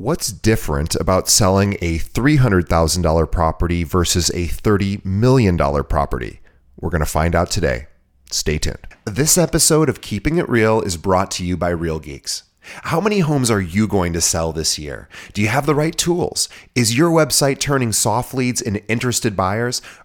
What's different about selling a $300,000 property versus a $30 million property? We're going to find out today. Stay tuned. This episode of Keeping It Real is brought to you by Real Geeks. How many homes are you going to sell this year? Do you have the right tools? Is your website turning soft leads into interested buyers?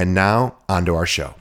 And now, on to our show.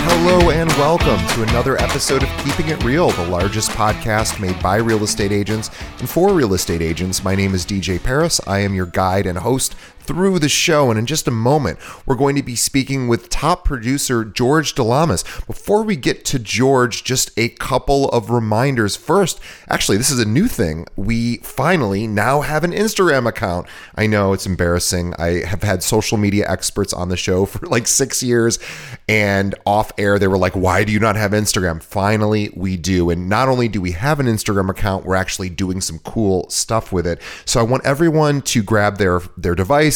Hello and welcome to another episode of Keeping It Real, the largest podcast made by real estate agents and for real estate agents. My name is DJ Paris. I am your guide and host through the show. And in just a moment, we're going to be speaking with top producer George Doulamis. Before we get to George, just a couple of reminders. First, actually, this is a new thing. We finally now have an Instagram account. I know it's embarrassing. I have had social media experts on the show for like six years, and off air, they were like, Why do you not have Instagram? Finally, we do. And not only do we have an Instagram account, we're actually doing some cool stuff with it. So I want everyone to grab their, their device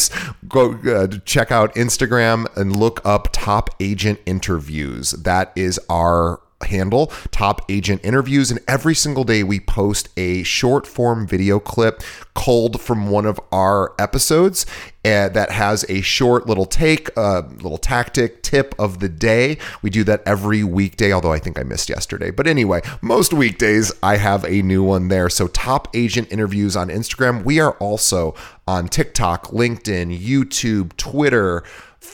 go uh, check out Instagram and look up Top Agent Interviews. That is our handle, Top Agent Interviews. And every single day we post a short form video clip culled from one of our episodes uh, that has a short little take, a uh, little tactic tip of the day. We do that every weekday, although I think I missed yesterday. But anyway, most weekdays I have a new one there. So, Top Agent Interviews on Instagram. We are also on TikTok, LinkedIn, YouTube, Twitter.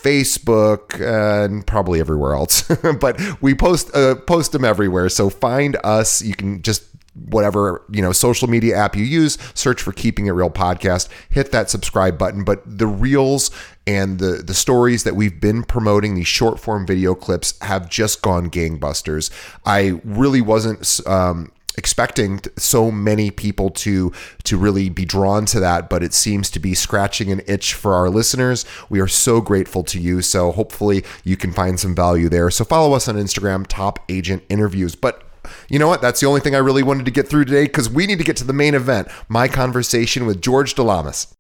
Facebook uh, and probably everywhere else. but we post uh, post them everywhere. So find us. You can just whatever you know social media app you use search for keeping it real podcast hit that subscribe button but the reels and the the stories that we've been promoting these short form video clips have just gone gangbusters i really wasn't um, expecting so many people to to really be drawn to that but it seems to be scratching an itch for our listeners we are so grateful to you so hopefully you can find some value there so follow us on instagram top agent interviews but you know what? That's the only thing I really wanted to get through today because we need to get to the main event my conversation with George Doulamis.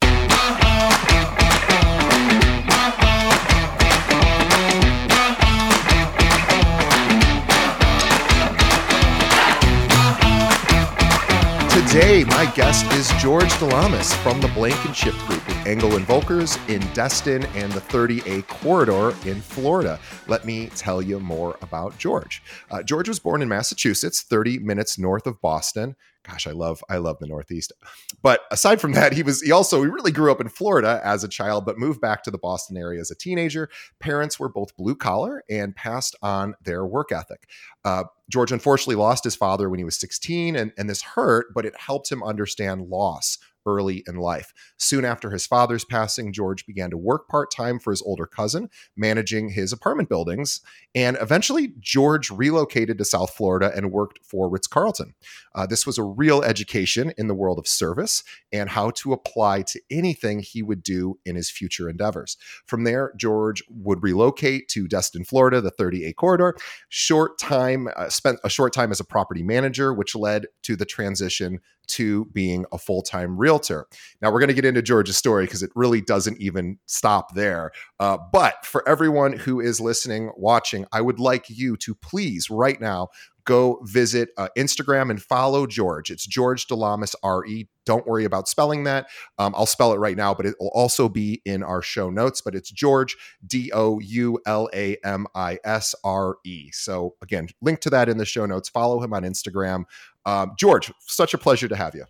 Today, my guest is George Doulamis from the Blankenship Group with Engel and Volkers in Destin and the 30A Corridor in Florida. Let me tell you more about George. Uh, George was born in Massachusetts, 30 minutes north of Boston gosh, I love I love the Northeast. But aside from that, he was he also he really grew up in Florida as a child, but moved back to the Boston area as a teenager. Parents were both blue collar and passed on their work ethic. Uh, George unfortunately lost his father when he was 16, and, and this hurt, but it helped him understand loss early in life. Soon after his father's passing, George began to work part time for his older cousin, managing his apartment buildings. And eventually, George relocated to South Florida and worked for Ritz Carlton. Uh, this was a real education in the world of service and how to apply to anything he would do in his future endeavors. From there, George would relocate to Destin, Florida, the 30A corridor. Short time, uh, spent a short time as a property manager, which led to the transition to being a full time realtor. Now, we're going to get into George's story because it really doesn't even stop there. Uh, but for everyone who is listening, watching, I would like you to please right now go visit uh, Instagram and follow George. It's George Doulamis RE. Don't worry about spelling that. Um, I'll spell it right now, but it will also be in our show notes. But it's George D O U L A M I S R E. So again, link to that in the show notes. Follow him on Instagram. Um, George, such a pleasure to have you.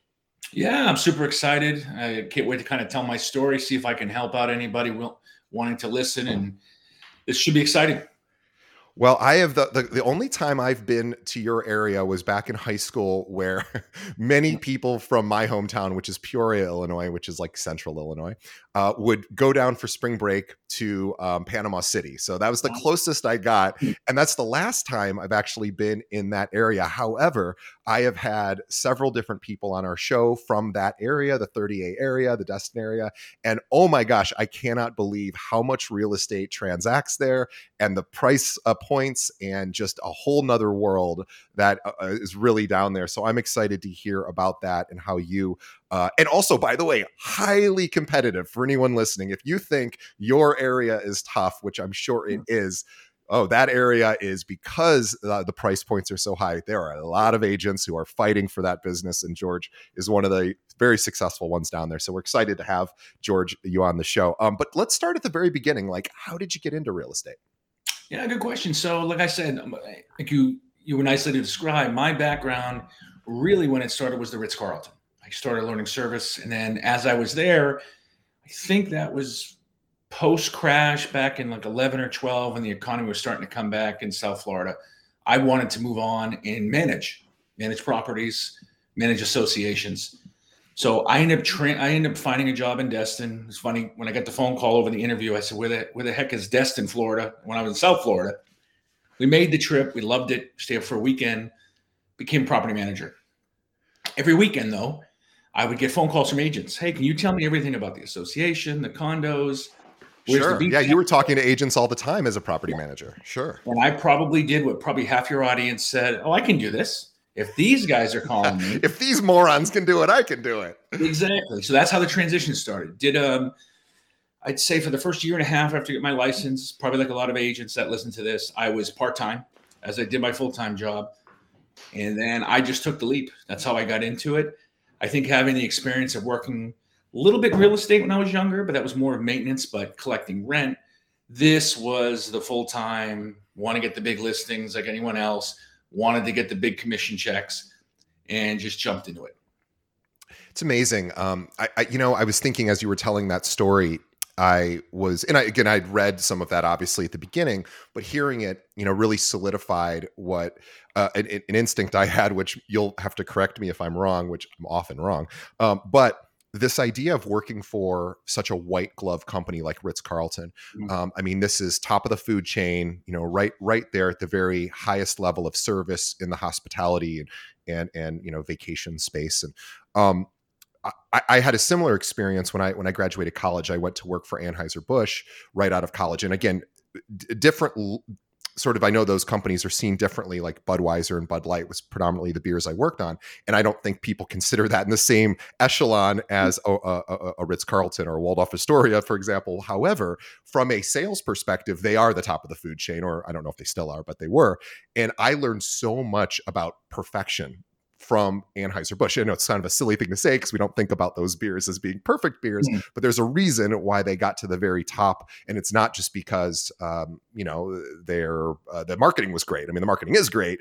Yeah, I'm super excited. I can't wait to kind of tell my story, see if I can help out anybody will, wanting to listen, and this should be exciting. Well, I have the, the, the only time I've been to your area was back in high school, where many people from my hometown, which is Peoria, Illinois, which is like central Illinois, uh, would go down for spring break to um, Panama City. So that was the closest I got, hmm. and that's the last time I've actually been in that area. However, I have had several different people on our show from that area, the 30A area, the Destin area, and oh my gosh, I cannot believe how much real estate transacts there and the price uh, points and just a whole nother world that uh, uh, is really down there. So I'm excited to hear about that and how you, uh, and also, by the way, highly competitive for anyone listening. If you think your area is tough, which I'm sure it mm. oh, that area is because uh, the price points are so high. There are a lot of agents who are fighting for that business, and George is one of the very successful ones down there. So we're excited to have George you on the show. Um, but let's start at the very beginning. Like, how did you get into real estate? Yeah, good question. So, like I said, um, like you you were nicely to describe my background. Really, when it started was the Ritz Carlton. I started learning service, and then as I was there, I think that was post crash back in like 11 or 12 when the economy was starting to come back in South Florida. I wanted to move on and manage, manage properties, manage associations. So I ended up tra- I ended up finding a job in Destin. It's funny when I got the phone call over the interview. I said, "Where the where the heck is Destin, Florida?" When I was in South Florida, we made the trip. We loved it. Stayed up for a weekend. Became property manager. Every weekend, though, I would get phone calls from agents. Hey, can you tell me everything about the association, the condos? sure. Yeah, you were talking to agents all the time as a property manager. Sure. And I probably did what probably half your audience said. Oh, I can do this. If these guys are calling me, if these morons can do it, I can do it. exactly. So that's how the transition started. Did um, I'd say for the first year and a half after I get my license, probably like a lot of agents that listen to this, I was part time as I did my full time job, and then I just took the leap. That's how I got into it. I think having the experience of working a little bit real estate when I was younger, but that was more of maintenance, but collecting rent. This was the full time. Want to get the big listings like anyone else wanted to get the big commission checks and just jumped into it. It's amazing. Um, I, I, you know, I was thinking as you were telling that story, I was, and I, again, I'd read some of that obviously at the beginning, but hearing it, you know, really solidified what uh, an, an, instinct I had, which you'll have to correct me if I'm wrong, which I'm often wrong. Um, but this idea of working for such a white glove company like Ritz Carlton, mm-hmm. um, I mean, this is top of the food chain, you know, right, right there at the very highest level of service in the hospitality and and and you know vacation space. And um, I, I, had a similar experience when I when I graduated college. I went to work for Anheuser Busch right out of college, and again, d- different sort of I know those companies are seen differently, like Budweiser and Bud Light was predominantly the beers I worked on, and I don't think people consider that in the same echelon as oh, a, a, a Ritz Carlton or a Waldorf Astoria, for example. However, from a sales perspective, they are the top of the food chain, or I don't know if they still are, but they were. And I learned so much about perfection from Anheuser-Busch. I know it's kind of a silly thing to say because we don't think about those beers as being perfect beers, mm. but there's a reason why they got to the very top. And it's not just because, um, you know, their, uh, the marketing was great. I mean, the marketing is great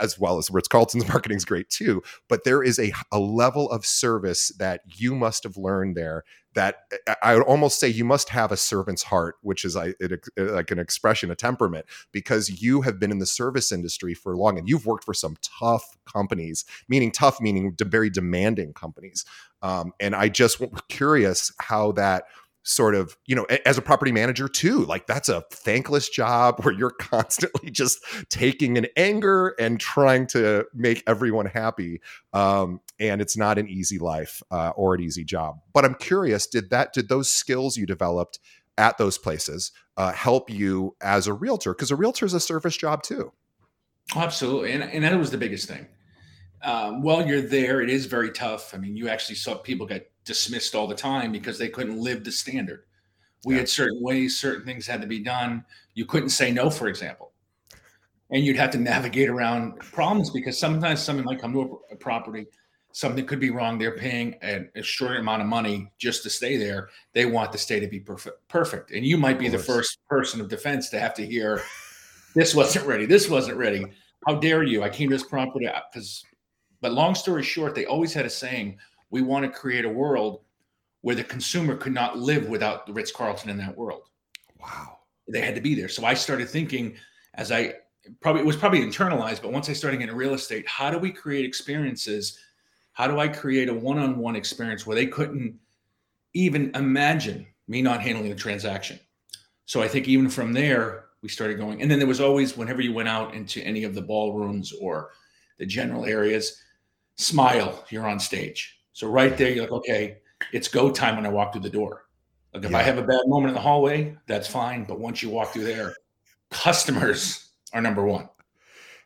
as well as Ritz Carlton's marketing is great too. But there is a, a level of service that you must have learned there that I would almost say you must have a servant's heart, which is like an expression, a temperament, because you have been in the service industry for long and you've worked for some tough companies, meaning tough, meaning very demanding companies. Um, and I just curious how that sort of you know as a property manager too like that's a thankless job where you're constantly just taking an anger and trying to make everyone happy um, and it's not an easy life uh, or an easy job. But i'm curious did that did those skills you developed at those places uh, help you as a realtor? Because a realtor is a service job too. Absolutely and, and that was the biggest thing. Um, while you're there it is very tough. I mean you actually saw people get dismissed all the time because they couldn't live the standard. We yeah. had certain ways, certain things had to be done. You couldn't say no, for example. and you'd have to navigate around problems because sometimes something might come to a, a property something could be wrong they're paying an extraordinary amount of money just to stay there they want the stay to be perfect perfect and you might be the first person of defense to have to hear this wasn't ready this wasn't ready how dare you i came to this property uh, because but long story short they always had a saying we want to create a world where the consumer could not live without the ritz-carlton in that world. Wow. They had to be there. So i started thinking as i probably it was probably internalized but once i started getting real estate how do we create experiences? How do i create a one-on-one experience where they couldn't even imagine me not handling the transaction? So i think even from there we started going and then there was always whenever you went out into any of the ballrooms or the general areas smile you're on stage so right there you're like okay it's go time when i walk through the door like if yeah. i have a bad moment in the hallway that's fine but once you walk through there customers are number one.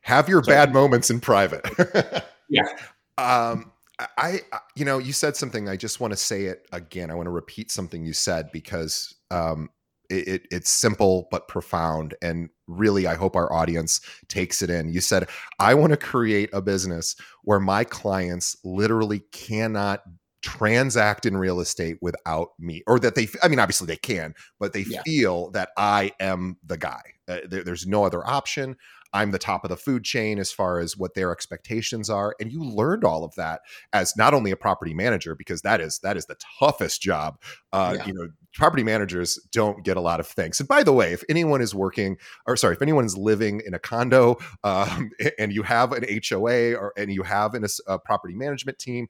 Have your so, bad moments in private. yeah. Um, I, you know, you said something. I just want to say it again. I want to repeat something you said because um, it, it, it's simple but profound, and really, I hope our audience takes it in. You said, "I want to create a business where my clients literally cannot transact in real estate without me or that they i mean obviously they can but they yeah. feel that i am the guy uh, there, there's no other option i'm the top of the food chain as far as what their expectations are. And you learned all of that as not only a property manager because that is that is the toughest job. Uh, yeah. you know property managers don't get a lot of thanks. And by the way if anyone is working or sorry if anyone is living in a condo um, and you have an hoa or and you have an, a property management team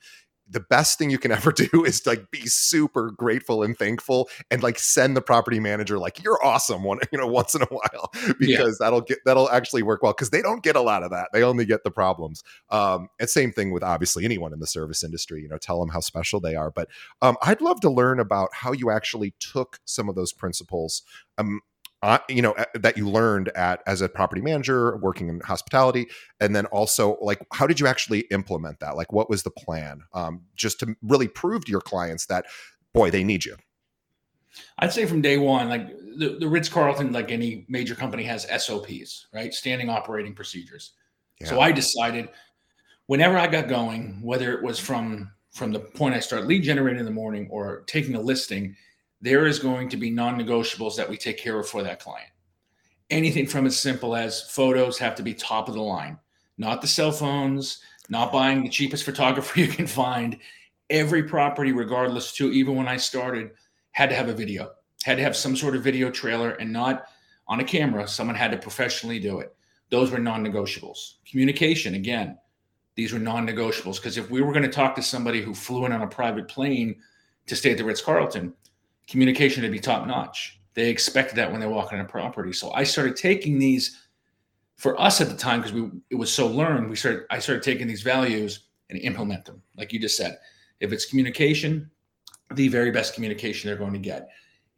the best thing you can ever do is like be super grateful and thankful and like send the property manager like you're awesome one you know once in a while because yeah. that'll get that'll actually work well because they don't get a lot of that. They only get the problems. Um and same thing with obviously anyone in the service industry you know tell them how special they are. But um i'd love to learn about how you actually took some of those principles um uh, you know that you learned at as a property manager working in hospitality and then also like how did you actually implement that? Like what was the plan um, just to really prove to your clients that boy they need you? I'd say from day one like the, the ritz-carlton like any major company has sops right? Standing operating procedures. Yeah. so i decided whenever i got going whether it was from from the point i start lead generating in the morning or taking a listing there is going to be non-negotiables that we take care of for that client. Anything from as simple as photos have to be top of the line, not the cell phones, not buying the cheapest photographer you can find. Every property, regardless, to even when I started, had to have a video, had to have some sort of video trailer and not on a camera. Someone had to professionally do it. Those were non-negotiables. Communication, again, these were non-negotiables because if we were going to talk to somebody who flew in on a private plane to stay at the Ritz Carlton, communication to be top notch. They expect that when they walk on a property. So I started taking these for us at the time because we it was so learned. We started I started taking these values and implement them, like you just said. If it's communication, the very best communication they're going to get.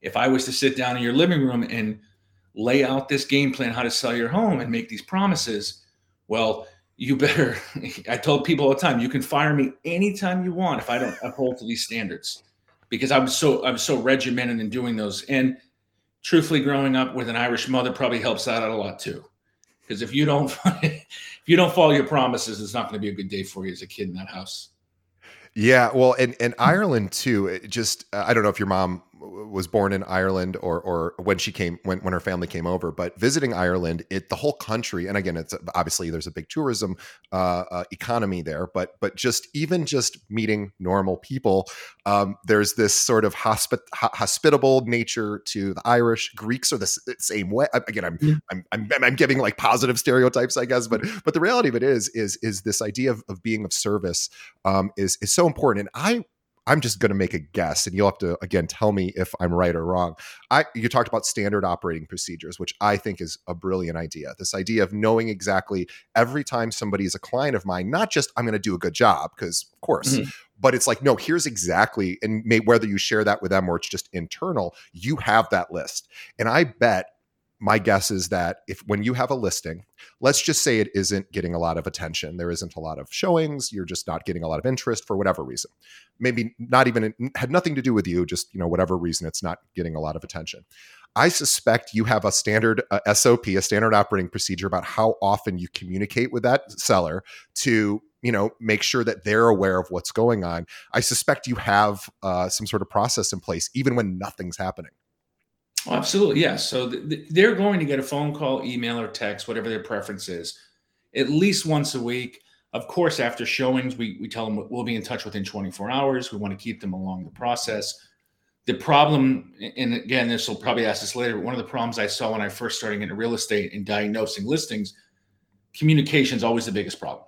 If I was to sit down in your living room and lay out this game plan how to sell your home and make these promises, well, you better. I told people all the time, you can fire me anytime you want if I don't uphold to these standards because I'm so I'm so regimented in doing those. And truthfully, growing up with an Irish mother probably helps that out a lot too. Because if you don't if you don't follow your promises, it's not going to be a good day for you as a kid in that house. Yeah, well, and and Ireland too. just uh, I don't know if your mom was born in Ireland or or when she came when when her family came over. But visiting Ireland, it the whole country, and again, it's obviously there's a big tourism uh, uh, economy there. But but just even just meeting normal people, um, there's this sort of hospi- hospitable nature to the Irish. Greeks are the same way. Again, I'm, yeah. I'm, I'm I'm giving like positive stereotypes, I guess. But but the reality of it is is is this idea of, of being of service um, is is so important. And I I'm just going to make a guess, and you'll have to again tell me if I'm right or wrong. I you talked about standard operating procedures, which I think is a brilliant idea. This idea of knowing exactly every time somebody is a client of mine, not just I'm going to do a good job because of course, mm-hmm. but it's like no, here's exactly, and may, whether you share that with them or it's just internal, you have that list, and I bet my guess is that if when you have a listing, let's just say it isn't getting a lot of attention, there isn't a lot of showings, you're just not getting a lot of interest for whatever reason. Maybe not even had nothing to do with you, just you know whatever reason it's not getting a lot of attention. I suspect you have a standard uh, SOP, a standard operating procedure about how often you communicate with that seller to you know make sure that they're aware of what's going on. I suspect you have uh, some sort of process in place even when nothing's happening. Oh, absolutely, yes. So th- th- they're going to get a phone call, email, or text, whatever their preference is, at least once a week. Of course, after showings, we, we tell them we'll be in touch within 24 hours. We want to keep them along the process. The problem, and again, this will probably ask this later, but one of the problems I saw when I first started into real estate and diagnosing listings, communication is always the biggest problem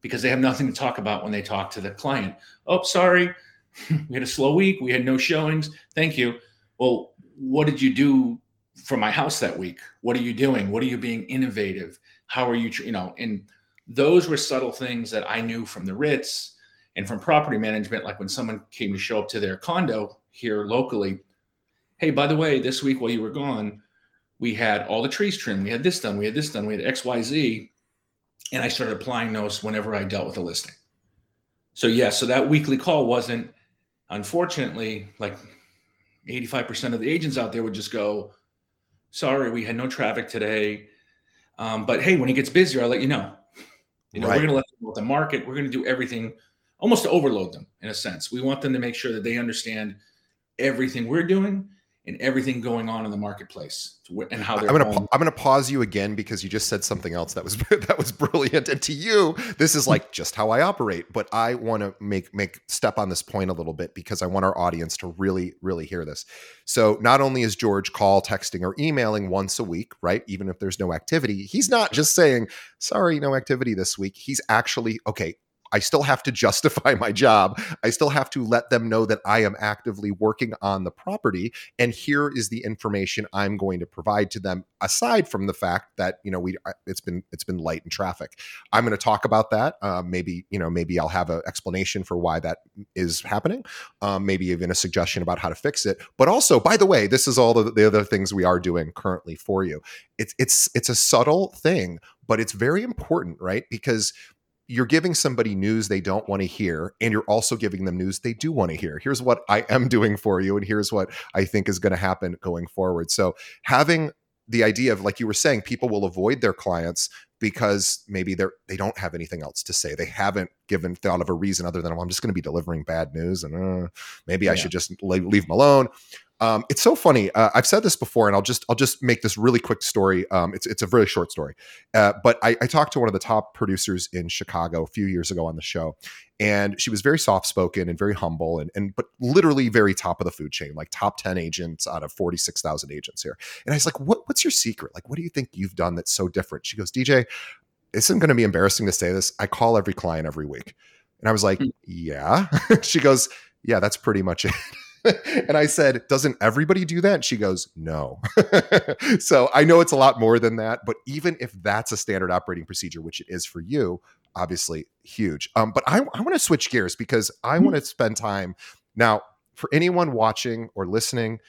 because they have nothing to talk about when they talk to the client. Oh, sorry, we had a slow week. We had no showings. Thank you. Well, what did you do for my house that week? What are you doing? What are you being innovative? How are you, you know, and those were subtle things that I knew from the Ritz and from property management. Like when someone came to show up to their condo here locally, hey, by the way, this week while you were gone, we had all the trees trimmed. We had this done. We had this done. We had X, Y, Z. And I started applying those whenever I dealt with a listing. So, yeah, so that weekly call wasn't, unfortunately, like 85% of the agents out there would just go, sorry, we had no traffic today. Um, but hey, when it gets busier, I'll let you know. You know, right. we're going to let them know the market. We're going to do everything almost to overload them in a sense. We want them to make sure that they understand everything we're doing and everything going on in the marketplace and how they're. I'm gonna pa- I'm gonna pause you again because you just said something else that was that was brilliant, and to you this is like just how I operate. But I want to make make step on this point a little bit because I want our audience to really really hear this. So not only is George call, texting, or emailing once a week, right? Even if there's no activity, he's not just saying sorry, no activity this week. He's actually okay. I still have to justify my job. I still have to let them know that I am actively working on the property and here is the information I'm going to provide to them aside from the fact that, you know, we it's been it's been light in traffic. I'm going to talk about that. Uh, maybe, you know, maybe I'll have an explanation for why that is happening. Um, maybe even a suggestion about how to fix it. But also, by the way, this is all the, the other things we are doing currently for you. It's it's it's a subtle thing, but it's very important, right? Because you're giving somebody news they don't want to hear and you're also giving them news they do want to hear. Here's what i am doing for you and here's what i think is going to happen going forward. So having the idea of like you were saying people will avoid their clients because maybe they're they don't have anything else to say. They haven't given thought of a reason other than well, i'm just going to be delivering bad news and uh, maybe yeah. i should just leave, leave them alone um, it's so funny. Uh, I've said this before, and I'll just I'll just make this really quick story. Um, it's it's a very short story, uh, but I, I, talked to one of the top producers in Chicago a few years ago on the show, and she was very soft spoken and very humble, and and but literally very top of the food chain, like top ten agents out of forty six thousand agents here. And I was like, what What's your secret? Like, what do you think you've done that's so different? She goes, DJ, isn't going to be embarrassing to say this. I call every client every week, and I was like, hmm. yeah. she goes, yeah, that's pretty much it. and I said, Doesn't everybody do that? And she goes, No. so I know it's a lot more than that, but even if that's a standard operating procedure, which it is for you, obviously huge. Um, but I, I want to switch gears because I want to spend time now for anyone watching or listening.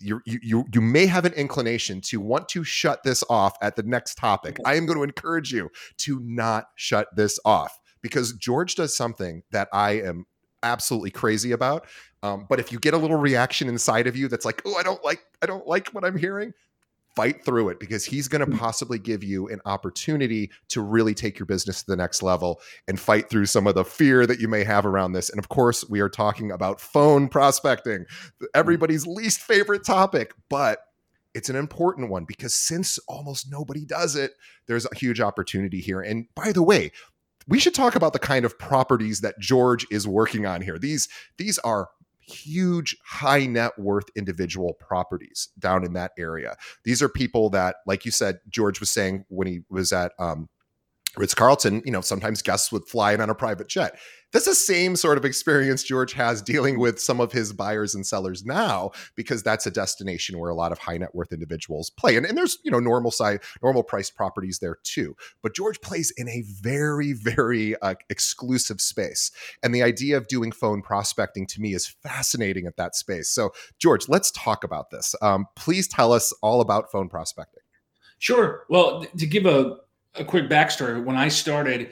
You, you you may have an inclination to want to shut this off at the next topic. I am going to encourage you to not shut this off because George does something that I am absolutely crazy about. Um, but if you get a little reaction inside of you that's like, oh, I don't like, I don't like what I'm hearing, fight through it because he's going to mm. possibly give you an opportunity to really take your business to the next level and fight through some of the fear that you may have around this. And of course, we are talking about phone prospecting, mm. everybody's least favorite topic, but it's an important one because since almost nobody does it, there's a huge opportunity here. And by the way, we should talk about the kind of properties that George is working on here. These these are huge high net worth individual properties down in that area. These are people that like you said George was saying when he was at um Ritz Carlton, you know, sometimes guests would fly in on a private jet. That's the same sort of experience George has dealing with some of his buyers and sellers now, because that's a destination where a lot of high net worth individuals play. And, and there's, you know, normal side, normal priced properties there too. But George plays in a very, very uh, exclusive space. And the idea of doing phone prospecting to me is fascinating at that space. So, George, let's talk about this. Um, please tell us all about phone prospecting. Sure. Well, to give a, a quick backstory, when I started,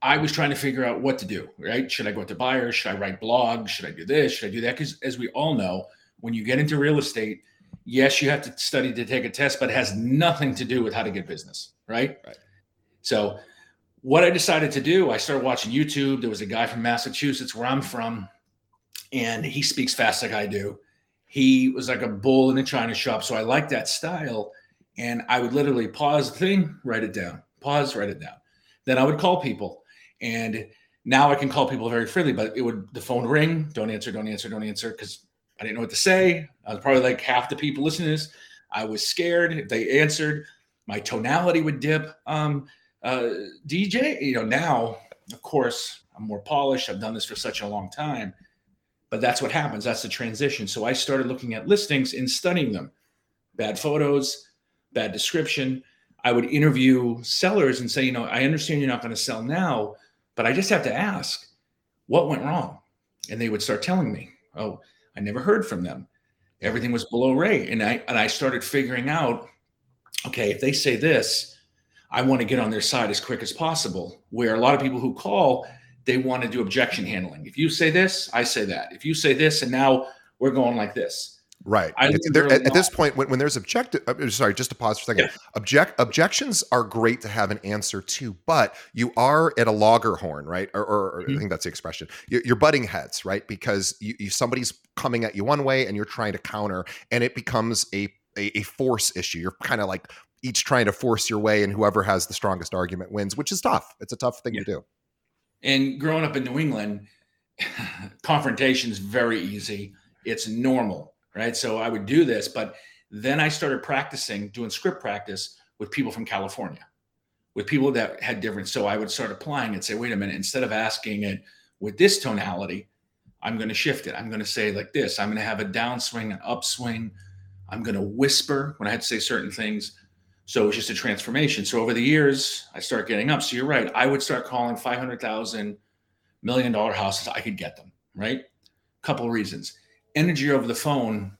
I was trying to figure out what to do, right? Should I go to buyers? Should I write blogs? Should I do this? Should I do that? Because as we all know, when you get into real estate, yes, you have to study to take a test, but it has nothing to do with how to get business, right? Right. So what I decided to do, I started watching YouTube. There was a guy from Massachusetts where I'm from, and he speaks fast like I do. He was like a bull in a china shop. So I like that style. And I would literally pause the thing, write it down, pause, write it down. Then I would call people. And now I can call people very freely, but it would the phone ring, don't answer, don't answer, don't answer, because I didn't know what to say. I was probably like half the people listening to this. I was scared. If they answered, my tonality would dip. Um, uh, DJ, you know, now, of course, I'm more polished. I've done this for such a long time, but that's what happens. That's the transition. So I started looking at listings and studying them. Bad photos, bad description. I would interview sellers and say, you know, I understand you're not going to sell now, but I just have to ask, what went wrong? And they would start telling me, oh, I never heard from them. Everything was below rate. And I and I started figuring out, okay, if they say this, I want to get on their side as quick as possible. Where a lot of people who call, they want to do objection handling. If you say this, I say that. If you say this, and now we're going like this. Right. There, at, at, this point, when, when there's objective, uh, sorry, just to pause for a second. Yeah. Object objections are great to have an answer to, but you are at a loggerhorn, right? Or, or, or mm-hmm. I think that's the expression. You're, you're butting heads, right? Because you, you, somebody's coming at you one way, and you're trying to counter, and it becomes a a, a force issue. You're kind of like each trying to force your way, and whoever has the strongest argument wins, which is tough. It's a tough thing yeah. to do. And growing up in New England, confrontation is very easy. It's normal right? So I would do this, but then I started practicing doing script practice with people from California, with people that had different. So I would start applying and say, wait a minute, instead of asking it with this tonality, I'm going to shift it. I'm going to say like this. I'm going to have a downswing, an upswing. I'm going to whisper when I had to say certain things. So it was just a transformation. So over the years, I start getting up. So you're right. I would start calling 500,000 million dollar houses. I could get them, right? Couple reasons energy over the phone,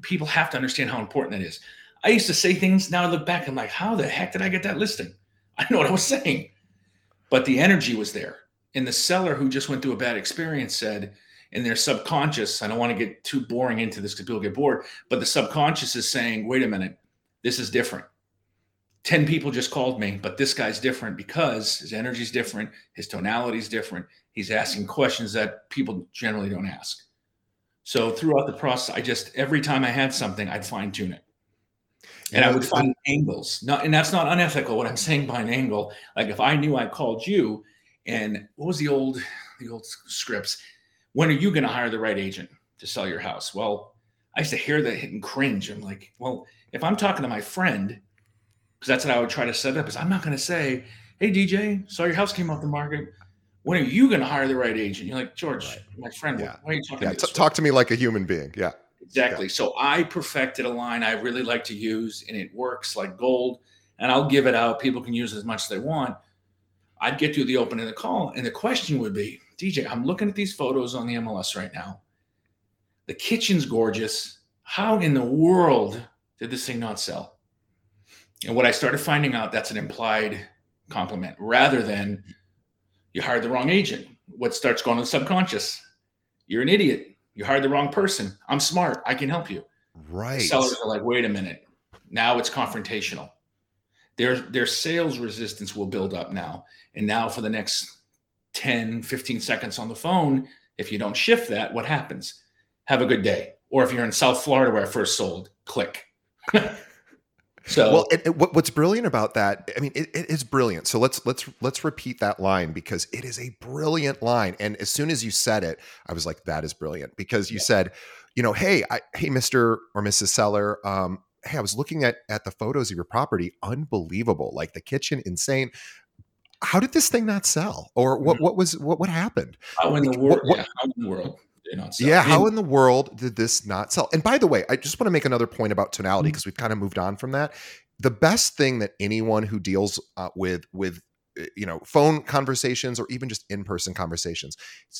people have to understand how important that is. I used to say things. Now I look back, I'm like, how the heck did I get that listing? I know what I was saying, but the energy was there. And the seller who just went through a bad experience said, in their subconscious, I don't want to get too boring into this because people get bored, but the subconscious is saying, wait a minute, this is different. 10 people just called me, but this guy's different because his energy's different, his tonality's different. He's asking questions that people generally don't ask. So throughout the process, I just every time I had something, I'd fine tune it. And I would find angles. Not, and that's not unethical. What I'm saying by an angle, like if I knew I called you, and what was the old the old scripts? When are you going to hire the right agent to sell your house? Well, I used to hear that and cringe. I'm like, well, if I'm talking to my friend, because that's what I would try to set up, is I'm not going to say, hey DJ, saw your house came off the market when are you going to hire the right agent? You're like, George, right. my friend, yeah. why are you talking yeah, to Talk to me like a human being. Yeah. Exactly. Yeah. So I perfected a line I really like to use and it works like gold. And I'll give it out. People can use as much as they want. I'd get through the open and the call. And the question would be, DJ, I'm looking at these photos on the MLS right now. The kitchen's gorgeous. How in the world did this thing not sell? And what I started finding out, that's an implied compliment rather than you hired the wrong agent. What starts going to the subconscious? You're an idiot. You hired the wrong person. I'm smart. I can help you. Right. The sellers are like, wait a minute. Now it's confrontational. Their their sales resistance will build up now. And now for the next 10, 15 seconds on the phone, if you don't shift that, what happens? Have a good day. Or if you're in South Florida where I first sold, click. So well, it, it, what's brilliant about that? I mean, it, it is brilliant. So let's let's let's repeat that line because it is a brilliant line. And as soon as you said it, I was like, that is brilliant because you yeah. said, you know, hey, I, hey, Mister or Mrs. Seller, um, hey, I was looking at at the photos of your property, unbelievable, like the kitchen, insane. How did this thing not sell, or what? Mm-hmm. What was what? What happened? How in the world? What, yeah, how in the world? Yeah, how in the world did this not sell? And by the way, I just want to make another point about tonality because mm-hmm. we've kind of moved on from that. The best thing that anyone who deals uh, with with you know phone conversations or even just in-person conversations.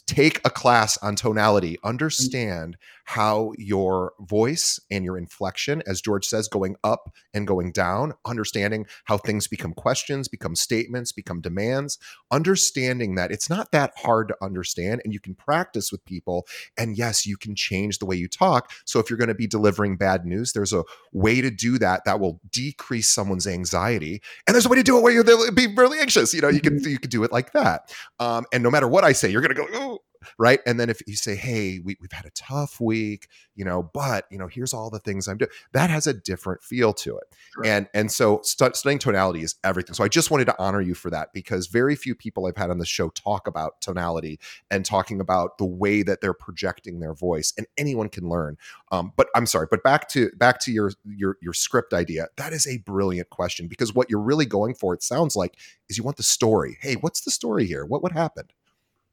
Take a class on tonality. Mm. understand how your voice and your inflection as george says going up and going down understanding how things become questions become statements become demands understanding that it's not that hard to understand and you can practice with people and yes you can change the way you talk. So if you're going to be delivering bad news there's a way to do that that will decrease someone's anxiety and there's a way to do it where you'll be really anxious you know you can you can do it like that. Um, and no matter what i say you're going to go oh right? And then if you say hey we, we've had a tough week you know but you know here's all the things i'm doing that has a different feel to it. Sure. and and so stu- studying tonality is everything. So i just wanted to honor you for that because very few people i've had on the show talk about tonality and talking about the way that they're projecting their voice and anyone can learn. Um, but i'm sorry but back to back to your your your script idea that is a brilliant question because what you're really going for it sounds like is you want the story. Hey what's the story here? What what happened?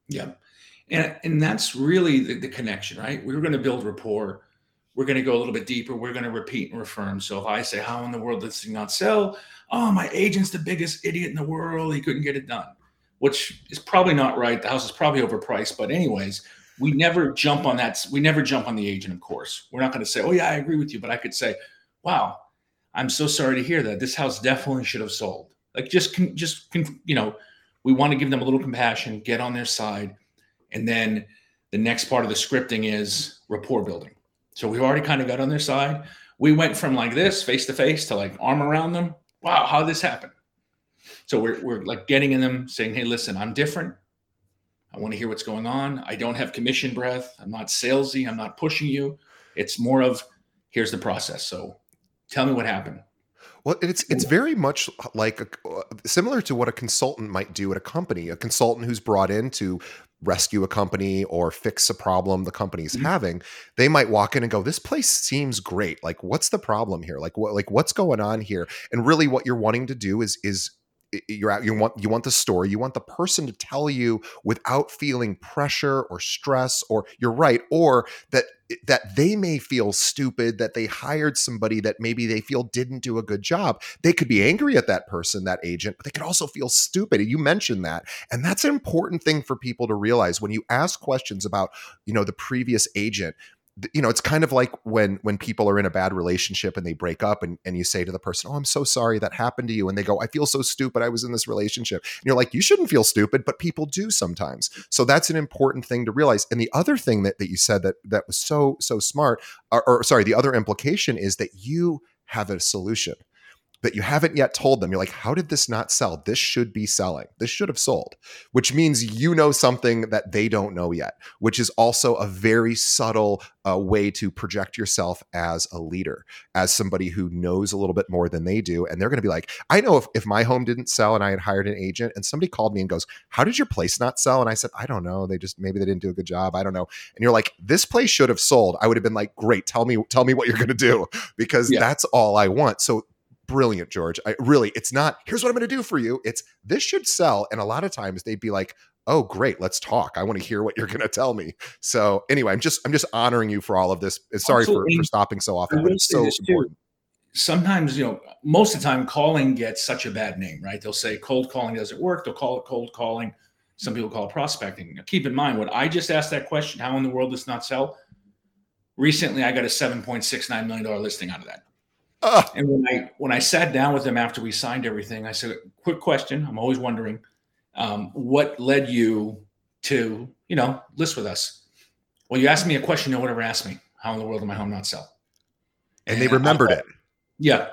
Yeah. And, and that's really the, the connection, right? We're going to build rapport. We're going to go a little bit deeper. We're going to repeat and affirm. So if I say, How in the world does this not sell? Oh, my agent's the biggest idiot in the world. He couldn't get it done, which is probably not right. The house is probably overpriced. But, anyways, we never jump on that. We never jump on the agent, of course. We're not going to say, Oh, yeah, I agree with you. But I could say, Wow, I'm so sorry to hear that. This house definitely should have sold. Like, just, just, you know, we want to give them a little compassion, get on their side. And then the next part of the scripting is rapport building. So we've already kind of got on their side. We went from like this face to face to like arm around them. Wow, how did this happen? So we're, we're like getting in them saying, hey, listen, I'm different. I want to hear what's going on. I don't have commission breath. I'm not salesy. I'm not pushing you. It's more of here's the process. So tell me what happened. Well, it's it's very much like a, uh, similar to what a consultant might do at a company. A consultant who's brought in to rescue a company or fix a problem the company's Mhm. having, they might walk in and go, "This place seems great. Like, what's the problem here? Like, what like what's going on here?" And really, what you're wanting to do is is you're out you want you want the story you want the person to tell you without feeling pressure or stress or you're right or that that they may feel stupid that they hired somebody that maybe they feel didn't do a good job. They could be angry at that person that agent but they could also feel stupid you mentioned that and that's an important thing for people to realize when you ask questions about you know the previous agent you know it's kind of like when when people are in a bad relationship and they break up and, and you say to the person oh i'm so sorry that happened to you. And they go i feel so stupid. I was in this relationship. And you're like you shouldn't feel stupid but people do sometimes. So that's an important thing to realize. And the other thing that, that you said that that was so so smart or, or sorry the other implication is that you have a solution that you haven't yet told them. You're like, how did this not sell? This should be selling. This should have sold, which means you know something that they don't know yet, which is also a very subtle uh, way to project yourself as a leader, as somebody who knows a little bit more than they do. And they're going to be like, I know if, if my home didn't sell and I had hired an agent and somebody called me and goes, How did your place not sell? And I said, I don't know. They just, maybe they didn't do a good job. I don't know. And you're like, This place should have sold. I would have been like, Great. Tell me, tell me what you're going to do because Yeah. that's all I want. So brilliant, George. I really, it's not, here's what I'm going to do for you. It's this should sell. And a lot of times they'd be like, oh, great, let's talk. I want to hear what you're going to tell me. So anyway, I'm just, I'm just honoring you for all of this. And Sorry for, for stopping so often, but it's so too. important. sometimes you know most of the time calling gets such a bad name right they'll say cold calling doesn't work they'll call it cold calling some people call it prospecting now, keep in mind when i just asked that question how in the world does not sell recently i got a 7.69 million dollar listing out of that Ah, and when i when i sat down with them after we signed everything i said quick question i'm always wondering um, what led you to you know list with us well you asked me a question no one ever asked me how in the world did my home not sell and they I- remembered it. yeah,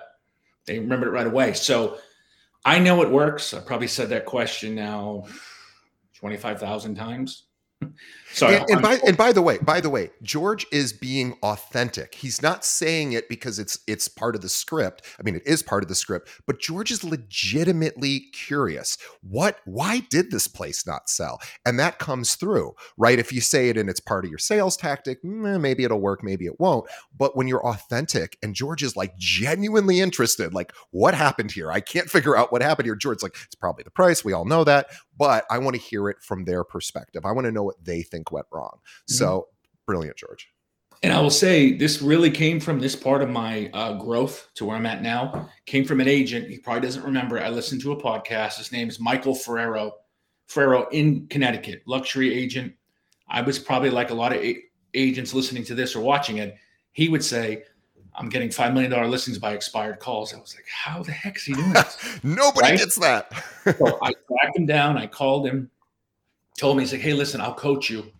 they remembered it right away. So I know it works. I probably said that question now twenty five thousand times. Sorry, and, and by and by the way, by the way, George is being authentic. He's not saying it because it's it's part of the script. I mean, it is part of the script, but George is legitimately curious. What why did this place not sell? And that comes through, right? If you say it and it's part of your sales tactic, mm, eh, maybe it'll work, maybe it won't. But when you're authentic and George is like genuinely interested, like what happened here? I can't figure out what happened here. George's like, it's probably the price. We all know that, but I want to hear it from their perspective. I want to know what they think went wrong. So brilliant, George. and I will say this really came from this part of my uh, growth to where I'm at now. Came from an agent. He probably doesn't remember. I listened to a podcast. His name is Michael Ferrero. Ferrero in Connecticut, luxury agent. I was probably like a lot of a- agents listening to this or watching it. He would say, I'm getting $5 million listings by expired calls. I was like, how the heck is he doing this? Nobody right? gets that. so I tracked him down. I called him, told me, he's like, hey, listen, I'll coach you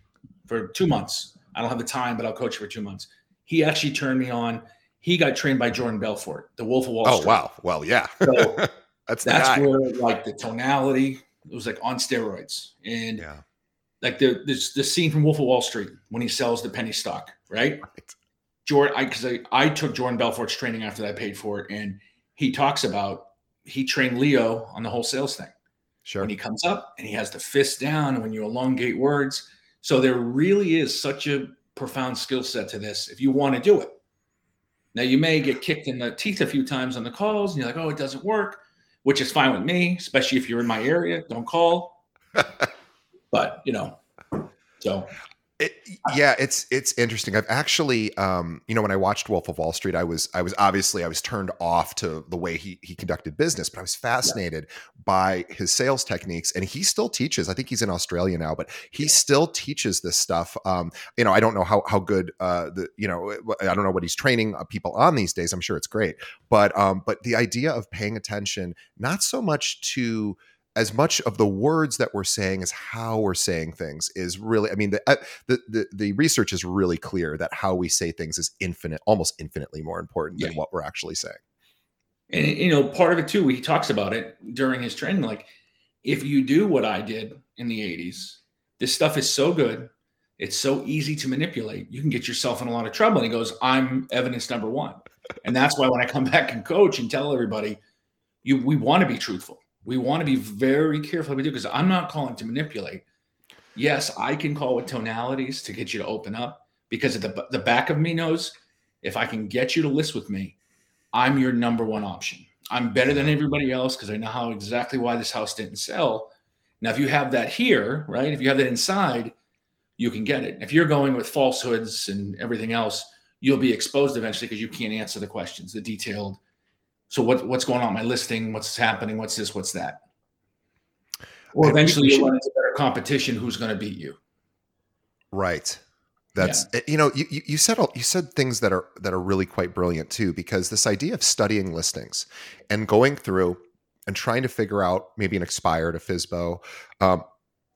for two months. I don't have the time, but I'll coach you for two months. He actually turned me on. He got trained by Jordan Belfort, the Wolf of Wall oh, Street. Oh, wow. Well, yeah. So that's that's where like the tonality, it was like on steroids. And yeah. like the, the, the scene from Wolf of Wall Street when he sells the penny stock, right? right. Jordan, I because I, I took Jordan Belfort's training after I paid for it, and he talks about he trained Leo on the whole sales thing. Sure. When he comes up and he has the fist down, when you elongate words, so there really is such a profound skill set to this if you want to do it. Now you may get kicked in the teeth a few times on the calls, and you're like, "Oh, it doesn't work," which is fine with me, especially if you're in my area. Don't call. but you know, so it, yeah, it's it's interesting. I've actually, um, you know, when I watched Wolf of Wall Street, I was I was obviously I was turned off to the way he he conducted business, but I was fascinated yeah. by his sales techniques, and he still teaches. I think he's in Australia now, but he yeah. still teaches this stuff. Um, you know, I don't know how how good uh, the you know I don't know what he's training uh, people on these days. I'm sure it's great, but um, but the idea of paying attention not so much to as much of the words that we're saying as how we're saying things is really i mean the, uh, the, the the research is really clear that how we say things is infinite almost infinitely more important yeah. than what we're actually saying. And you know part of it too he talks about it during his training like if you do what i did in the 80s this stuff is so good it's so easy to manipulate you can get yourself in a lot of trouble. And he goes i'm evidence number one. And that's why when i come back and coach and tell everybody you we want to be truthful we want to be very careful we do because I'm not calling to manipulate. Yes, I can call with tonalities to get you to open up because the the back of me knows if I can get you to list with me, I'm your number one option. I'm better than everybody else because I know how exactly why this house didn't sell. Now, if you have that here, right? If you have that inside, you can get it. If you're going with falsehoods and everything else, you'll be exposed eventually because you can't answer the questions, the detailed so what what's going on? My listing, what's happening? What's this? What's that? Or eventually you run into better competition. Who's going to beat you? Right. That's yeah. you know you you said you said things that are that are really quite brilliant too because this idea of studying listings and going through and trying to figure out maybe an expired a FSBO um,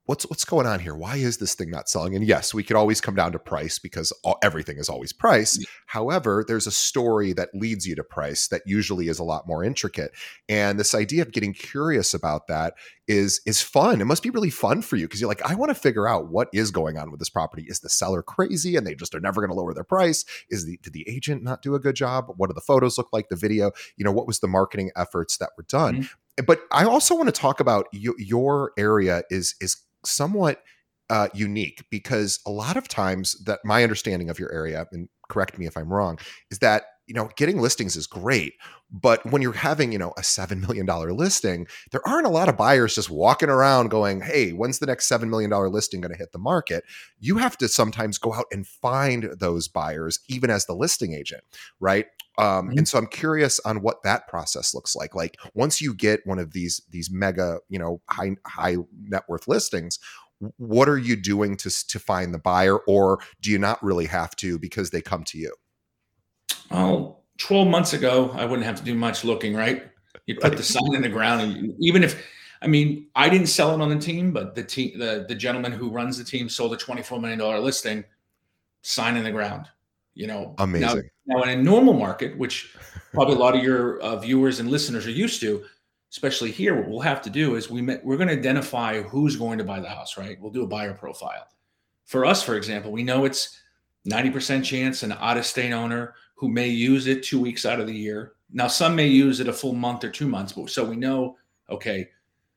what's what's going on here? Why is this thing not selling? And yes, we could always come down to price because all, everything is always price. Yeah. However, there's a story that leads you to price that usually is a lot more intricate. And this idea of getting curious about that is is fun. It must be really fun for you because you're like, I want to figure out what is going on with this property. Is the seller crazy and they just are never going to lower their price? Is the did the agent not do a good job? What do the photos look like? The video, you know, what was the marketing efforts that were done? Mm-hmm. But I also want to talk about y- your area is is somewhat uh, unique because a lot of times that my understanding of your area and correct me if i'm wrong is that you know getting listings is great but when you're having you know a $7 million listing there aren't a lot of buyers just walking around going hey when's the next $7 million listing going to hit the market? You have to sometimes go out and find those buyers even as the listing agent right um, mm-hmm. and so i'm curious on what that process looks like. Like once you get one of these these mega you know high high net worth listings what are you doing to to find the buyer or do you not really have to because they come to you? Well 12 months ago i wouldn't have to do much looking right? You put the sign in the ground and even if i mean i didn't sell it on the team but the team the, the gentleman who runs the team sold a 24 million dollar listing sign in the ground you know? Amazing. now, now in a normal market which probably a lot of your uh, viewers and listeners are used to especially here, what we'll have to do is we we're going to identify who's going to buy the house, right? We'll do a buyer profile. For us, for example, we know it's 90% chance an out of state owner who may use it two weeks out of the year. Now, some may use it a full month or two months, but so we know, okay,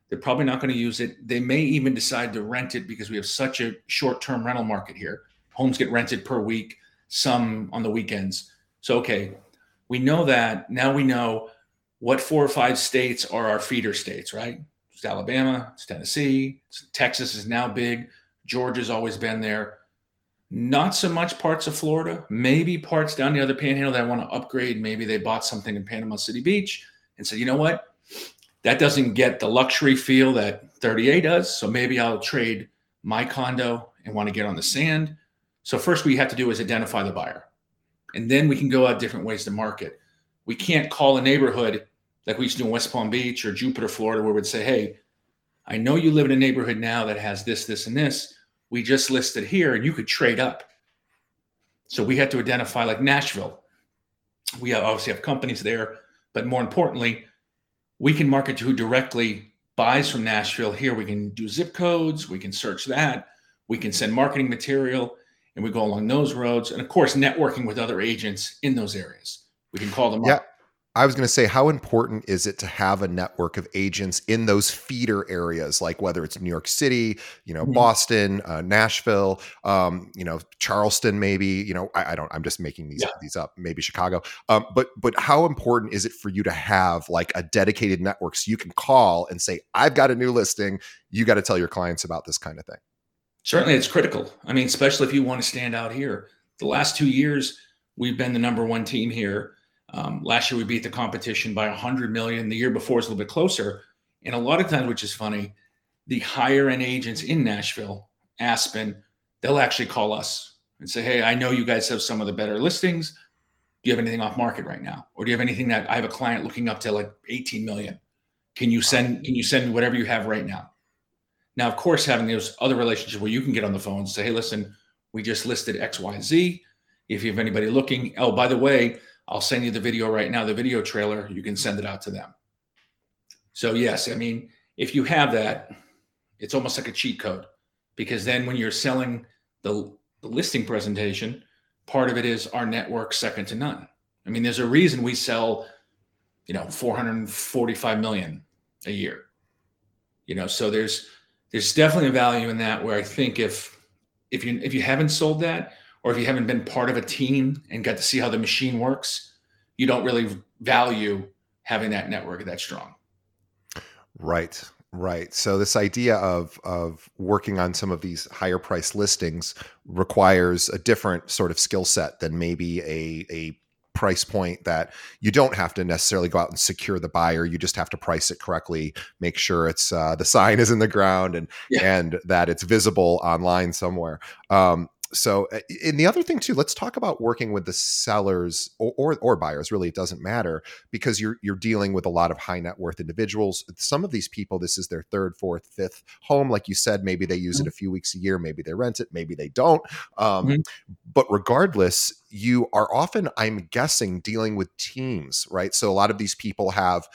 they're probably not going to use it. They may even decide to rent it because we have such a short term rental market here. Homes get rented per week, some on the weekends. So, okay, we know that. Now we know what four or five states are our feeder states, right? It's Alabama, it's Tennessee, it's Texas is now big, Georgia's always been there. Not so much parts of Florida, maybe parts down the other panhandle that want to upgrade. Maybe they bought something in Panama City Beach and said, you know what? That doesn't get the luxury feel that 30A does. So maybe I'll trade my condo and want to get on the sand. So first we have to do is identify the buyer. And then we can go out different ways to market. We can't call a neighborhood like we used to do in West Palm Beach or Jupiter, Florida, where we'd say, hey, I know you live in a neighborhood now that has this, this, and this. We just listed here, and you could trade up. So we had to identify like Nashville. We obviously have companies there, but more importantly, we can market to who directly buys from Nashville. Here we can do zip codes, we can search that, we can send marketing material, and we go along those roads. And of course, networking with other agents in those areas. We can call them yeah. up. I was going to say, how important is it to have a network of agents in those feeder areas, like whether it's New York City, you know, mm-hmm. Boston, uh, Nashville, um, you know, Charleston, maybe, you know, I, I don't, I'm just making these yeah. these up, maybe Chicago. Um, but but how important is it for you to have like a dedicated network so you can call and say, I've got a new listing. You got to tell your clients about this kind of thing. Certainly, it's critical. I mean, especially if you want to stand out here. The last two years, we've been the number one team here um, last year we beat the competition by 100 million. The year before is a little bit closer. And a lot of times, which is funny, the higher end agents in Nashville, Aspen, they'll actually call us and say, "Hey, I know you guys have some of the better listings. Do you have anything off market right now, or do you have anything that I have a client looking up to like 18 million? Can you send? Can you send whatever you have right now?" Now, of course, having those other relationships where you can get on the phone and say, "Hey, listen, we just listed X, Y, Z. If you have anybody looking, oh, by the way." I'll send you the video right now, the video trailer. You can send it out to them. So, yes, I mean, if you have that, it's almost like a cheat code because then when you're selling the, the listing presentation, part of it is our network second to none. I mean, there's a reason we sell, you know, 445 million a year. You know, so there's there's definitely a value in that where I think if if you if you haven't sold that, or if you haven't been part of a team and got to see how the machine works, you don't really value having that network that strong. Right. Right. So this idea of of working on some of these higher price listings requires a different sort of skill set than maybe a a price point that you don't have to necessarily go out and secure the buyer. You just have to price it correctly, make sure it's uh, the sign is in the ground and yeah. and that it's visible online somewhere. Um, so uh, and the other thing too let's talk about working with the sellers or, or, or buyers really it doesn't matter because you're you're dealing with a lot of high net worth individuals some of these people this is their third fourth fifth home like you said maybe they use mm-hmm. it a few weeks a year maybe they rent it maybe they don't um, mm-hmm. but regardless you are often i'm guessing dealing with teams right so a lot of these people have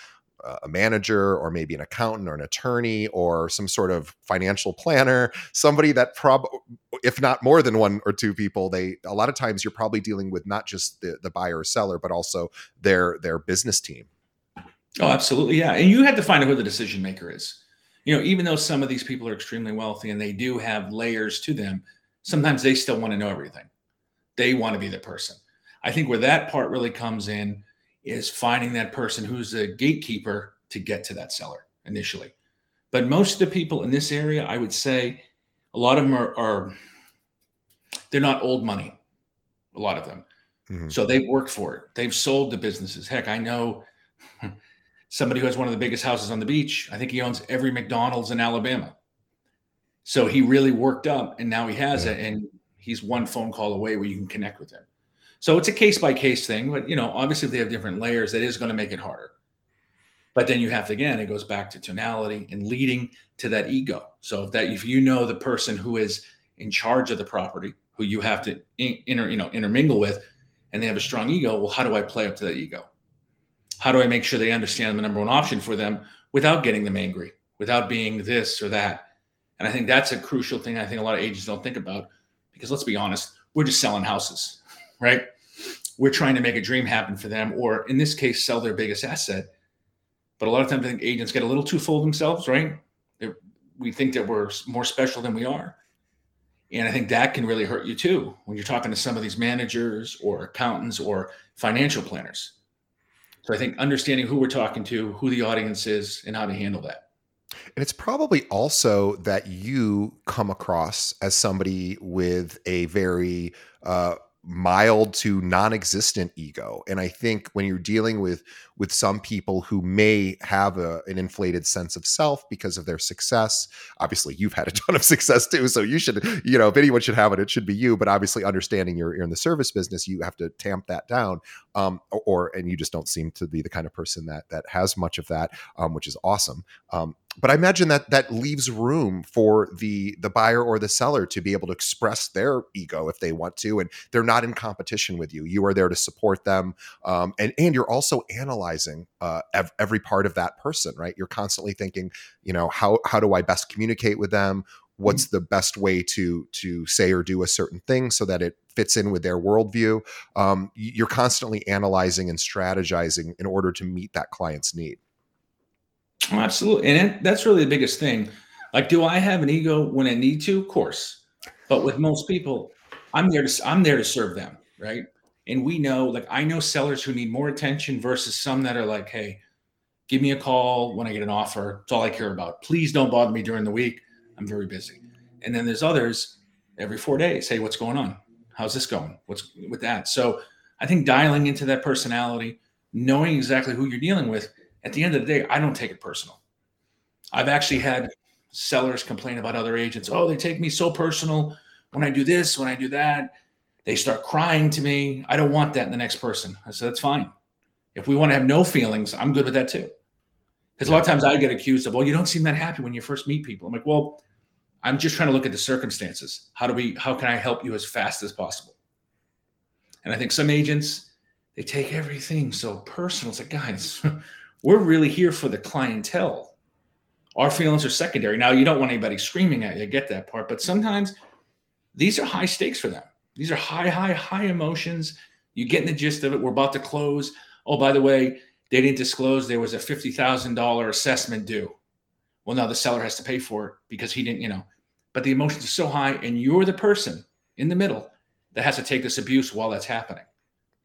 a manager or maybe an accountant or an attorney or some sort of financial planner somebody that prob if not more than one or two people they a lot of times you're probably dealing with not just the, the buyer or seller but also their their business team. Oh absolutely yeah and you had to find out who the decision maker is. You know even though some of these people are extremely wealthy and they do have layers to them sometimes they still want to know everything. They want to be the person. I think where that part really comes in is finding that person who's a gatekeeper to get to that seller initially. But most of the people in this area, I would say, a lot of them are, are they're not old money. A lot of them, mm-hmm. so they've worked for it. They've sold the businesses. Heck, I know somebody who has one of the biggest houses on the beach. I think he owns every McDonald's in Alabama. So he really worked up, and now he has yeah. it, and he's one phone call away where you can connect with him. So it's a case by case thing, but you know, obviously if they have different layers, that is going to make it harder. But then you have to again, it goes back to tonality and leading to that ego. So if that if you know the person who is in charge of the property, who you have to inter, you know, intermingle with, and they have a strong ego, well, how do I play up to that ego? How do I make sure they understand the number one option for them without getting them angry, without being this or that? And I think that's a crucial thing I think a lot of agents don't think about because let's be honest, we're just selling houses right? We're trying to make a dream happen for them, or in this case, sell their biggest asset. But a lot of times, I think agents get a little too full of themselves, right? They're, we think that we're more special than we are. And I think that can really hurt you too when you're talking to some of these managers or accountants or financial planners. So I think understanding who we're talking to, who the audience is, and how to handle that. And it's probably also that you come across as somebody with a very uh, mild to non-existent ego. And i think when you're dealing with with some people who may have a, an inflated sense of self because of their success obviously you've had a ton of success too so you should you know if anyone should have it it should be you but obviously understanding you're, you're in the service business you have to tamp that down um, or, and you just don't seem to be the kind of person that that has much of that um, which is awesome um, but I imagine that that leaves room for the the buyer or the seller to be able to express their ego if they want to, and they're not in competition with you. You are there to support them, um, and and you're also analyzing uh, ev- every part of that person, right? You're constantly thinking, you know, how how do I best communicate with them? What's mm-hmm. the best way to to say or do a certain thing so that it fits in with their worldview? Um, you're constantly analyzing and strategizing in order to meet that client's need. Oh, absolutely. And that's really the biggest thing. Like, do I have an ego when I need to? Of course. But with most people, I'm there to I'm there to serve them, right? And we know, like I know sellers who need more attention versus some that are like, hey, give me a call when I get an offer. That's all I care about. Please don't bother me during the week. I'm very busy. And then there's others every four days. Hey, what's going on? How's this going? What's with that? So I think dialing into that personality, knowing exactly who you're dealing with, at the end of the day, I don't take it personal. I've actually had sellers complain about other agents. Oh, they take me so personal when I do this, when I do that. They start crying to me. I don't want that in the next person. I said, that's fine. If we want to have no feelings, I'm good with that too. Because a lot of times I get accused of, well, you don't seem that happy when you first meet people. I'm like, well, I'm just trying to look at the circumstances. How do we, how can I help you as fast as possible? And I think some agents, they take everything so personal. It's like, guys, we're really here for the clientele. Our feelings are secondary. Now, you don't want anybody screaming at you. I get that part. But sometimes these are high stakes for them. These are high, high, high emotions. You get in the gist of it. We're about to close. Oh, by the way, they didn't disclose there was a $50,000 assessment due. Well, now the seller has to pay for it because he didn't, you know. But the emotions are so high, and you're the person in the middle that has to take this abuse while that's happening.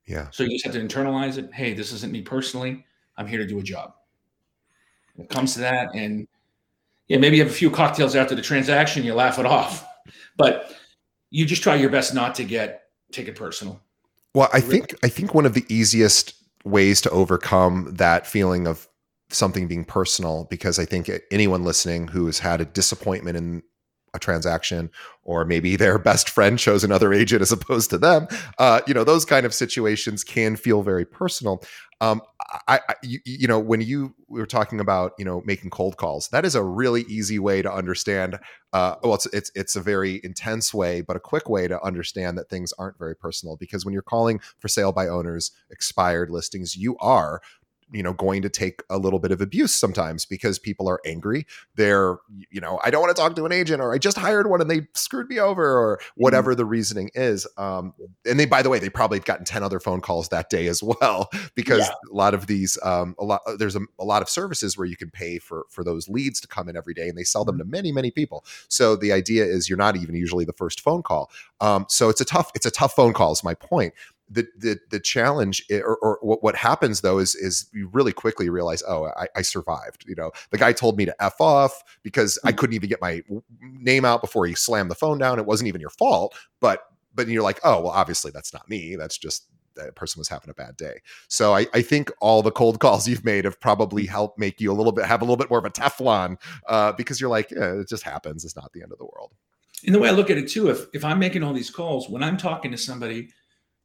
Yeah. So you just have to internalize it. Hey, this isn't me personally. I'm here to do a job. When it comes to that, and yeah, maybe you have a few cocktails after the transaction, you laugh it off, but you just try your best not to get take it personal. Well, I think I think one of the easiest ways to overcome that feeling of something being personal, because I think anyone listening who has had a disappointment in a transaction or maybe their best friend chose another agent as opposed to them uh, you know those kind of situations can feel very personal um, I, I you, you, know when you were talking about you know making cold calls that is a really easy way to understand uh, well it's, it's it's a very intense way but a quick way to understand that things aren't very personal because when you're calling for sale by owners expired listings you are you know going to take a little bit of abuse sometimes because people are angry they're you know i don't want to talk to an agent or i just hired one and they screwed me over or mm-hmm. whatever mm-hmm. the reasoning is um, and they by the way they probably have gotten 10 other phone calls that day as well because yeah. a lot of these um, a lot uh, there's a, a, lot of services where you can pay for for those leads to come in every day and they sell them mm-hmm. to many many people so the idea is you're not even usually the first phone call um, so it's a tough it's a tough phone call is my point the the the challenge or, or what happens though is is you really quickly realize oh I, I, survived you know? The guy told me to f off because I mm. couldn't even get my name out before he slammed the phone down. It wasn't even your fault but but you're like oh well obviously that's not me. That's just that person was having a bad day. So I, I think all the cold calls you've made have probably helped make you a little bit have a little bit more of a Teflon uh, because you're like yeah, it just happens. It's not the end of the world. And the way I look at it too, if if I'm making all these calls, when I'm talking to somebody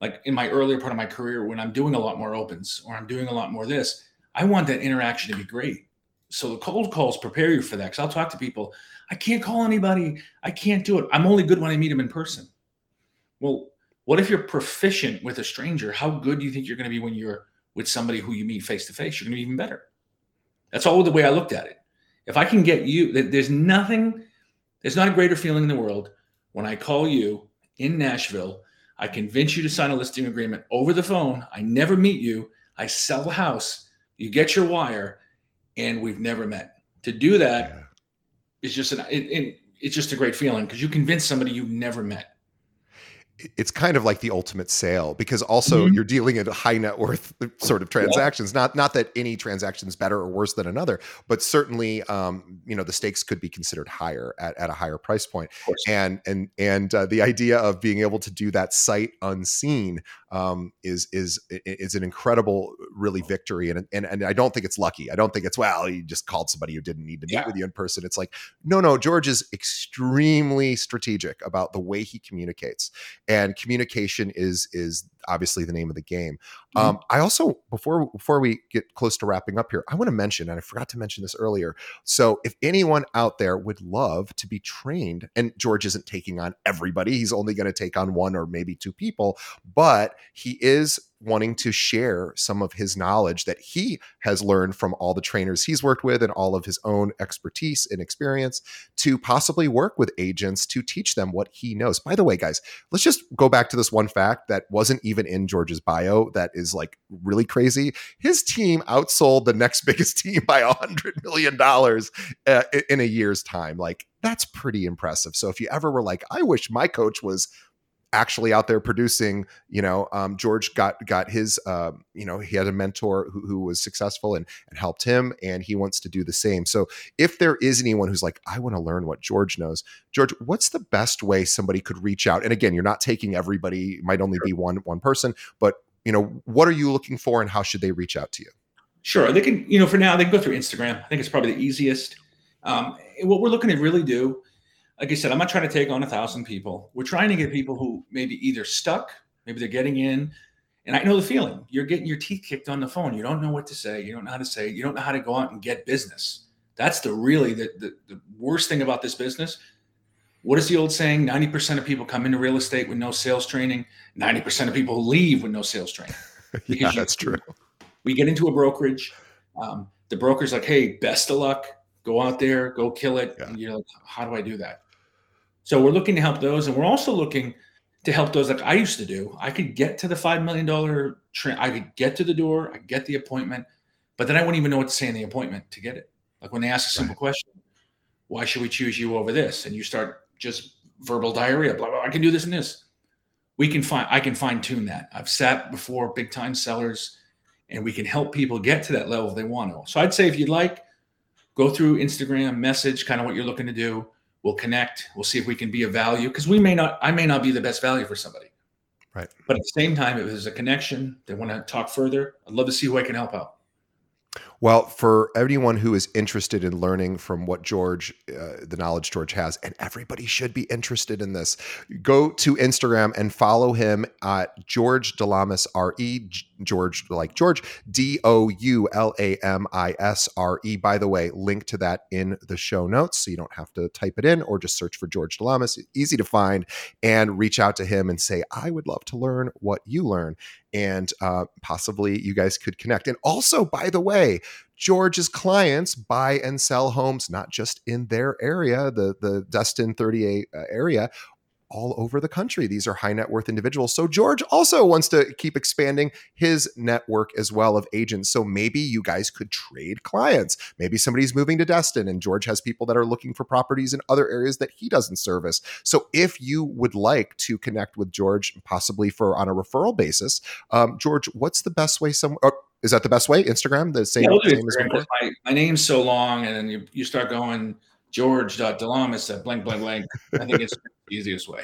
like in my earlier part of my career when I'm doing a lot more opens or I'm doing a lot more this, I want that interaction to be great. So the cold calls prepare you for that. Cause I'll talk to people. I can't call anybody. I can't do it. I'm only good when I meet them in person. Well, what if you're proficient with a stranger? How good do you think you're going to be when you're with somebody who you meet face to face? You're going to be even better. That's all the way I looked at it. If I can get you, there's nothing, there's not a greater feeling in the world when I call you in Nashville I convince you to sign a listing agreement over the phone. I never meet you. I sell the house. You get your wire, and we've never met. To do that yeah. is just an it, it, it's just a great feeling because you convince somebody you've never met. It's kind of like the ultimate sale because also mm-hmm. you're dealing in high net worth sort of transactions. Yeah. Not not that any transaction is better or worse than another, but certainly um, you know the stakes could be considered higher at, at a higher price point. And and and uh, the idea of being able to do that sight unseen um, is is is an incredible really victory. And, and and I don't think it's lucky. I don't think it's well you just called somebody who didn't need to meet yeah. with you in person. It's like no no George is extremely strategic about the way he communicates and communication is is obviously the name of the game. Mm-hmm. Um, I also before before we get close to wrapping up here, I want to mention, and I forgot to mention this earlier. So if anyone out there would love to be trained, and George isn't taking on everybody, he's only going to take on one or maybe two people, but he is wanting to share some of his knowledge that he has learned from all the trainers he's worked with and all of his own expertise and experience to possibly work with agents to teach them what he knows. By the way, guys, let's just go back to this one fact that wasn't even in George's bio that is like really crazy. His team outsold the next biggest team by a hundred million dollars uh, in a year's time. Like that's pretty impressive. So if you ever were like, I wish my coach was actually out there producing you know um, george got got his uh, you know he had a mentor who, who was successful and, and helped him and he wants to do the same. So if there is anyone who's like i want to learn what george knows george what's the best way somebody could reach out? And again you're not taking everybody might only be one one person but you know what are you looking for and how should they reach out to you? Sure they can you know for now they can go through instagram. I think it's probably the easiest. Um, what we're looking to really do like I said, I'm not trying to take on a thousand people. We're trying to get people who maybe either stuck, maybe they're getting in. And I know the feeling. You're getting your teeth kicked on the phone. You don't know what to say. You don't know how to say. You don't know how to go out and get business. That's the really the, the, the worst thing about this business. What is the old saying? 90% of people come into real estate with no sales training. 90% of people leave with no sales training. yeah, that's true. We get into a brokerage. Um, the broker's like, hey, best of luck. Go out there, go kill it. Yeah. And you're like, how do I do that? So we're looking to help those, and we're also looking to help those like I used to do. I could get to the five million dollar train. I could get to the door. I get the appointment, but then I wouldn't even know what to say in the appointment to get it. Like when they ask a simple right. question, why should we choose you over this? And you start just verbal diarrhea. Blah, blah. I can do this and this. We can find. I can fine tune that. I've sat before big time sellers, and we can help people get to that level if they want to. So I'd say if you'd like, go through Instagram, message kind of what you're looking to do We'll connect. We'll see if we can be of value because we may not, I may not be the best value for somebody. Right. But at the same time, if there's a connection, they want to talk further, I'd love to see who I can help out. Well, for anyone who is interested in learning from what George, uh, the knowledge George has, and everybody should be interested in this, go to Instagram and follow him at George Doulamis R E George like George D O U L A M I S R E. By the way, link to that in the show notes, so you don't have to type it in or just search for George Doulamis. Easy to find, and reach out to him and say, "I would love to learn what you learn." And uh, possibly you guys could connect. And also, by the way, George's clients buy and sell homes not just in their area, the the Destin 30A uh, area, all over the country. These are high net worth individuals. So George also wants to keep expanding his network as well of agents. So maybe you guys could trade clients. Maybe somebody's moving to Destin and George has people that are looking for properties in other areas that he doesn't service. So if you would like to connect with George, possibly for on a referral basis, um, George, what's the best way? Some oh, is that the best way? Instagram, the same, yeah, same as before? My, my name's so long, and then you, you start going George.Doulamis at blank, blank, blank. I think it's the easiest way.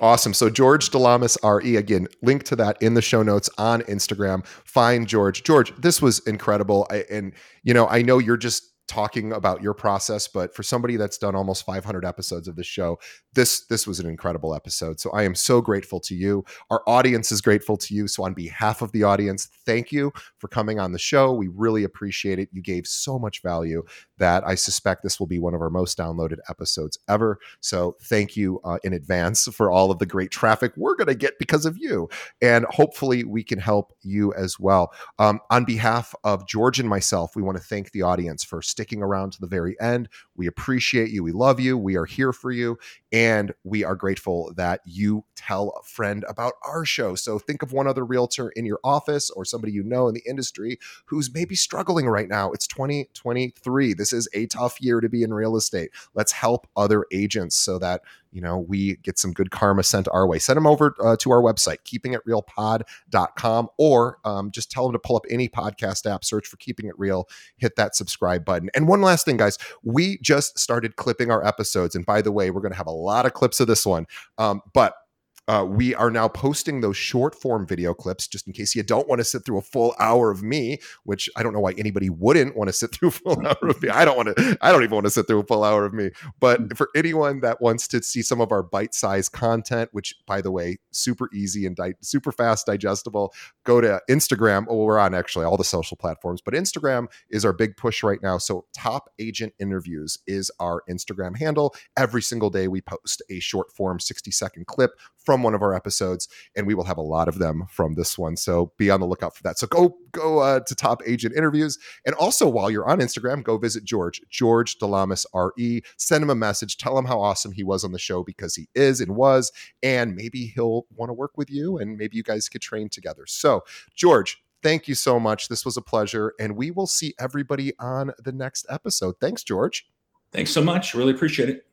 Awesome. So George Doulamis RE again, link to that in the show notes on Instagram. Find George. George, this was incredible. I, and you know, I know you're just talking about your process but for somebody that's done almost 500 episodes of the show this this was an incredible episode. So i am so grateful to you. Our audience is grateful to you. So on behalf of the audience thank you for coming on the show. We really appreciate it. You gave so much value that i suspect this will be one of our most downloaded episodes ever. So thank you uh, in advance for all of the great traffic we're going to get because of you. And hopefully we can help you as well. Um, on behalf of george and myself we want to thank the audience for sticking around to the very end. We appreciate you. We love you. We are here for you. And we are grateful that you tell a friend about our show. So think of one other realtor in your office or somebody you know in the industry who's maybe struggling right now. It's 2023. This is a tough year to be in real estate. Let's help other agents so that you know, we get some good karma sent our way. Send them over uh, to our website, keepingitrealpod.com, or um, just tell them to pull up any podcast app, search for Keeping It Real, hit that subscribe button. And one last thing, guys, we just started clipping our episodes. And by the way, we're going to have a lot of clips of this one. Um, but uh, we are now posting those short form video clips just in case you don't want to sit through a full hour of me, which I don't know why anybody wouldn't want to sit through a full hour of me. I don't want to, I don't even want to sit through a full hour of me. But hmm. for anyone that wants to see some of our bite sized content, which by the way, super easy and di- super fast digestible, go to Instagram. Well, we're on actually all the social platforms, but Instagram is our big push right now. So top agent interviews is our Instagram handle. Every single day we post a short form 60 second clip from one of our episodes, and we will have a lot of them from this one. So be on the lookout for that. So go go uh, to Top Agent Interviews, and also while you're on Instagram, go visit George George Doulamis Re. Send him a message. Tell him how awesome he was on the show because he is and was, and maybe he'll want to work with you, and maybe you guys could train together. So George. Thank you so much. This was a pleasure. And we will see everybody on the next episode. Thanks, George. Thanks so much. Really appreciate it.